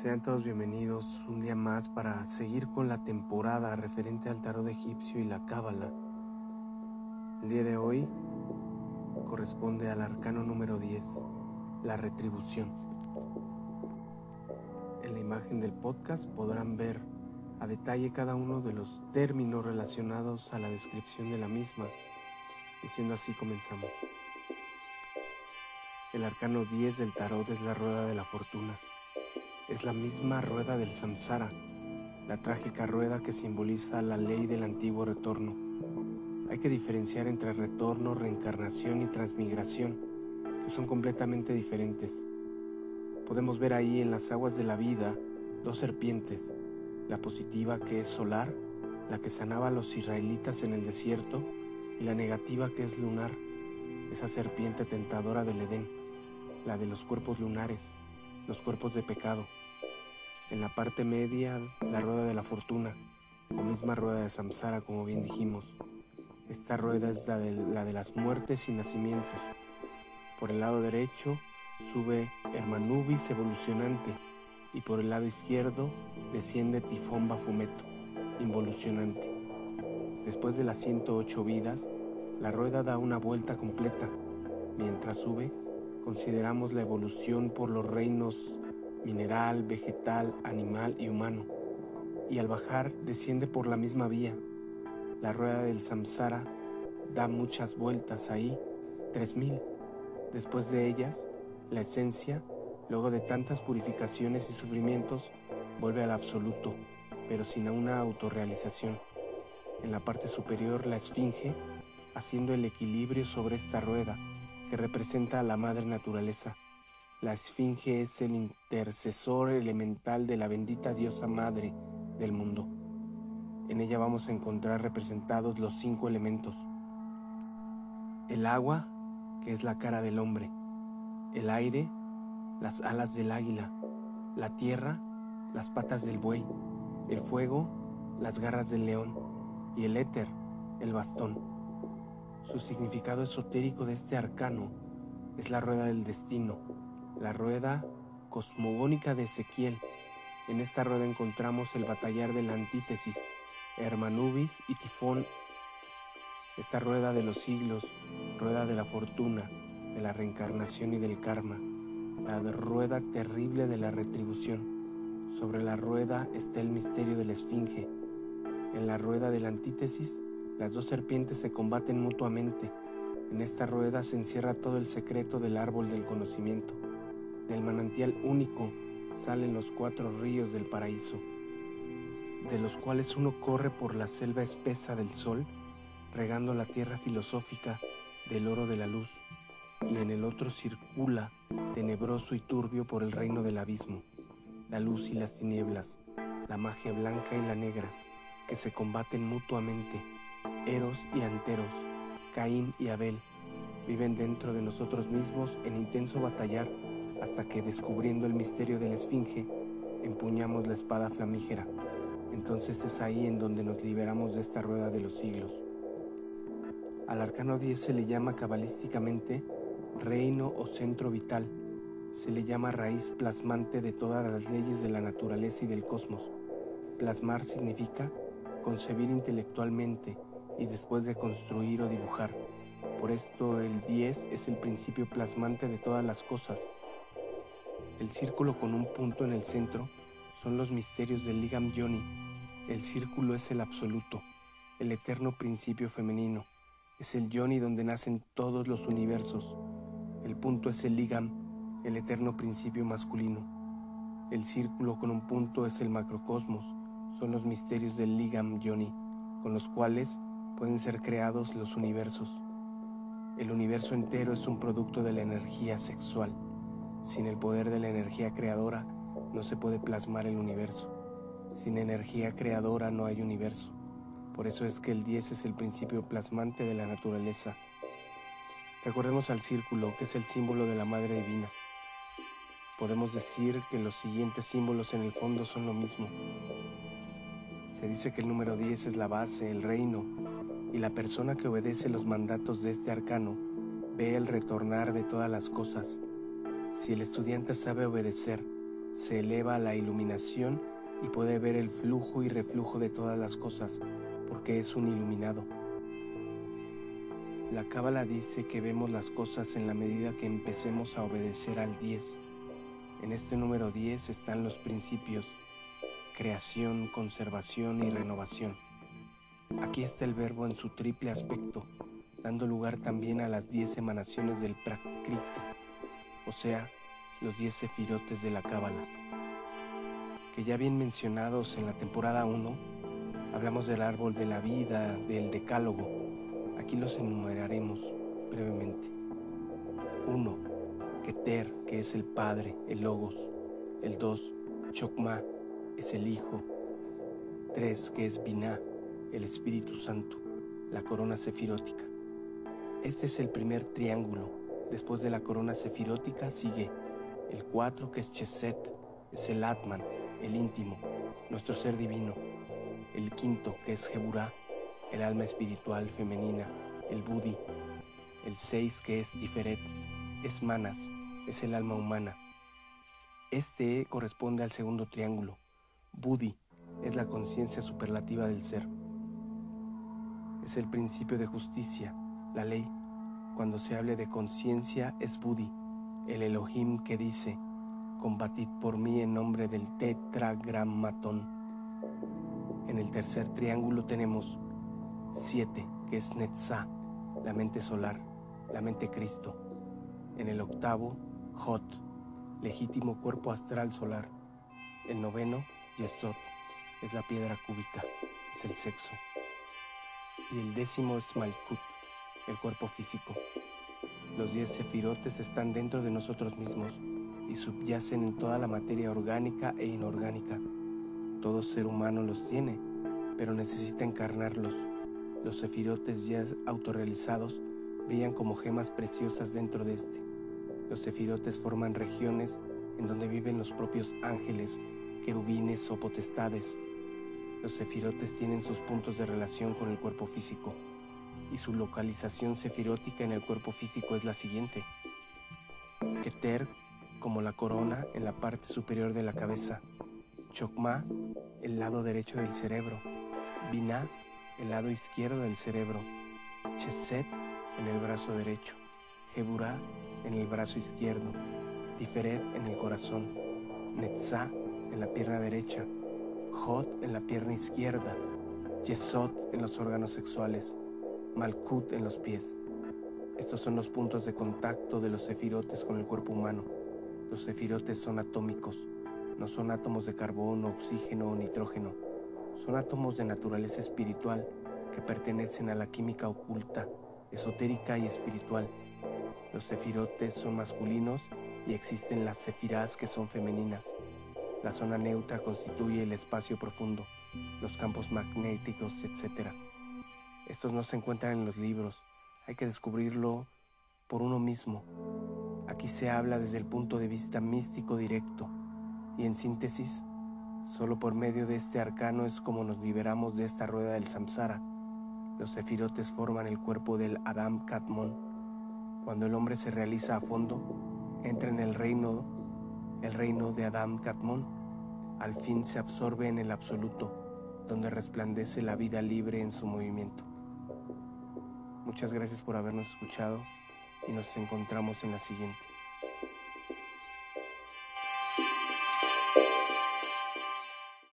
Sean todos bienvenidos un día más para seguir con la temporada referente al tarot egipcio y la cábala. El día de hoy corresponde al arcano número 10, la retribución. En la imagen del podcast podrán ver a detalle cada uno de los términos relacionados a la descripción de la misma, y siendo así comenzamos. El arcano 10 del tarot es la rueda de la fortuna es la misma rueda del samsara, la trágica rueda que simboliza la ley del antiguo retorno. Hay que diferenciar entre retorno, reencarnación y transmigración, que son completamente diferentes. Podemos ver ahí en las aguas de la vida dos serpientes, la positiva que es solar, la que sanaba a los israelitas en el desierto, y la negativa que es lunar, esa serpiente tentadora del Edén, la de los cuerpos lunares, los cuerpos de pecado. En la parte media, la rueda de la fortuna, o misma rueda de Samsara, como bien dijimos. Esta rueda es la de, la de las muertes y nacimientos. Por el lado derecho sube Hermanubis evolucionante y por el lado izquierdo desciende Tifón Bafumeto, involucionante. Después de las 108 vidas, la rueda da una vuelta completa. Mientras sube, consideramos la evolución por los reinos mineral, vegetal, animal y humano, y al bajar desciende por la misma vía. La rueda del samsara da muchas vueltas ahí, tres mil. Después de ellas, la esencia, luego de tantas purificaciones y sufrimientos, vuelve al absoluto, pero sin una autorrealización. En la parte superior, la esfinge, haciendo el equilibrio sobre esta rueda, que representa a la madre naturaleza la esfinge es el intercesor elemental de la bendita diosa madre del mundo. En ella vamos a encontrar representados los cinco elementos. El agua, que es la cara del hombre. El aire, las alas del águila. La tierra, las patas del buey. El fuego, las garras del león. Y el éter, el bastón. Su significado esotérico de este arcano es la rueda del destino la rueda cosmogónica de Ezequiel. En esta rueda encontramos el batallar de la antítesis, Hermanubis y Tifón. Esta rueda de los siglos, rueda de la fortuna, de la reencarnación y del karma, la rueda terrible de la retribución. Sobre la rueda está el misterio de la esfinge. En la rueda de la antítesis, las dos serpientes se combaten mutuamente. En esta rueda se encierra todo el secreto del árbol del conocimiento. Del manantial único salen los cuatro ríos del paraíso, de los cuales uno corre por la selva espesa del sol, regando la tierra filosófica del oro de la luz, y en el otro circula, tenebroso y turbio por el reino del abismo, la luz y las tinieblas, la magia blanca y la negra, que se combaten mutuamente, Eros y Anteros, Caín y Abel, viven dentro de nosotros mismos en intenso batallar hasta que descubriendo el misterio de la Esfinge, empuñamos la espada flamígera. Entonces es ahí en donde nos liberamos de esta rueda de los siglos. Al arcano 10 se le llama cabalísticamente reino o centro vital. Se le llama raíz plasmante de todas las leyes de la naturaleza y del cosmos. Plasmar significa concebir intelectualmente y después de construir o dibujar. Por esto el 10 es el principio plasmante de todas las cosas el círculo con un punto en el centro son los misterios del Ligam Yoni. El círculo es el absoluto, el eterno principio femenino. Es el Yoni donde nacen todos los universos. El punto es el Ligam, el eterno principio masculino. El círculo con un punto es el macrocosmos. Son los misterios del Ligam Yoni, con los cuales pueden ser creados los universos. El universo entero es un producto de la energía sexual. Sin el poder de la energía creadora no se puede plasmar el universo. Sin energía creadora no hay universo. Por eso es que el 10 es el principio plasmante de la naturaleza. Recordemos al círculo, que es el símbolo de la Madre Divina. Podemos decir que los siguientes símbolos en el fondo son lo mismo. Se dice que el número 10 es la base, el reino, y la persona que obedece los mandatos de este arcano ve el retornar de todas las cosas si el estudiante sabe obedecer, se eleva a la iluminación y puede ver el flujo y reflujo de todas las cosas, porque es un iluminado. La Cábala dice que vemos las cosas en la medida que empecemos a obedecer al 10. En este número 10 están los principios, creación, conservación y renovación. Aquí está el verbo en su triple aspecto, dando lugar también a las 10 emanaciones del Prakriti, o sea, los 10 sefirotes de la Cábala que ya bien mencionados en la temporada 1, hablamos del árbol de la vida, del decálogo. Aquí los enumeraremos brevemente. 1. Keter, que es el Padre, el Logos. El 2. Chokma, es el Hijo. 3. Que es Binah, el Espíritu Santo, la corona sefirótica. Este es el primer triángulo. Después de la corona sefirótica sigue el 4, que es Cheset, es el Atman, el íntimo, nuestro ser divino. El quinto, que es Jeburá, el alma espiritual femenina, el Budi. El seis, que es Tiferet, es Manas, es el alma humana. Este corresponde al segundo triángulo. Budi es la conciencia superlativa del ser. Es el principio de justicia, la ley. Cuando se hable de conciencia es Budi, el Elohim que dice, combatid por mí en nombre del tetragramatón. En el tercer triángulo tenemos siete, que es Netzah, la mente solar, la mente Cristo. En el octavo, Hot, legítimo cuerpo astral solar. El noveno, Yesod, es la piedra cúbica, es el sexo. Y el décimo es Malkut, el cuerpo físico. Los diez sefirotes están dentro de nosotros mismos y subyacen en toda la materia orgánica e inorgánica. Todo ser humano los tiene, pero necesita encarnarlos. Los sefirotes ya autorrealizados brillan como gemas preciosas dentro de este. Los sefirotes forman regiones en donde viven los propios ángeles, querubines o potestades. Los sefirotes tienen sus puntos de relación con el cuerpo físico y su localización sefirótica en el cuerpo físico es la siguiente. Keter como la corona en la parte superior de la cabeza, Chokma, el lado derecho del cerebro, Binah, el lado izquierdo del cerebro, Cheset, en el brazo derecho, Jeburá, en el brazo izquierdo, Tiferet, en el corazón, Netzah, en la pierna derecha, Hot, en la pierna izquierda, Yesod, en los órganos sexuales, Malkut, en los pies. Estos son los puntos de contacto de los sefirotes con el cuerpo humano. Los cefirotes son atómicos, no son átomos de carbono, oxígeno o nitrógeno. Son átomos de naturaleza espiritual que pertenecen a la química oculta, esotérica y espiritual. Los cefirotes son masculinos y existen las cefirás que son femeninas. La zona neutra constituye el espacio profundo, los campos magnéticos, etc. Estos no se encuentran en los libros, hay que descubrirlo por uno mismo. Aquí se habla desde el punto de vista místico directo y en síntesis, solo por medio de este arcano es como nos liberamos de esta rueda del samsara. Los sefirotes forman el cuerpo del Adam Katmon. Cuando el hombre se realiza a fondo, entra en el reino, el reino de Adam Katmon. Al fin se absorbe en el absoluto, donde resplandece la vida libre en su movimiento. Muchas gracias por habernos escuchado y nos encontramos en la siguiente.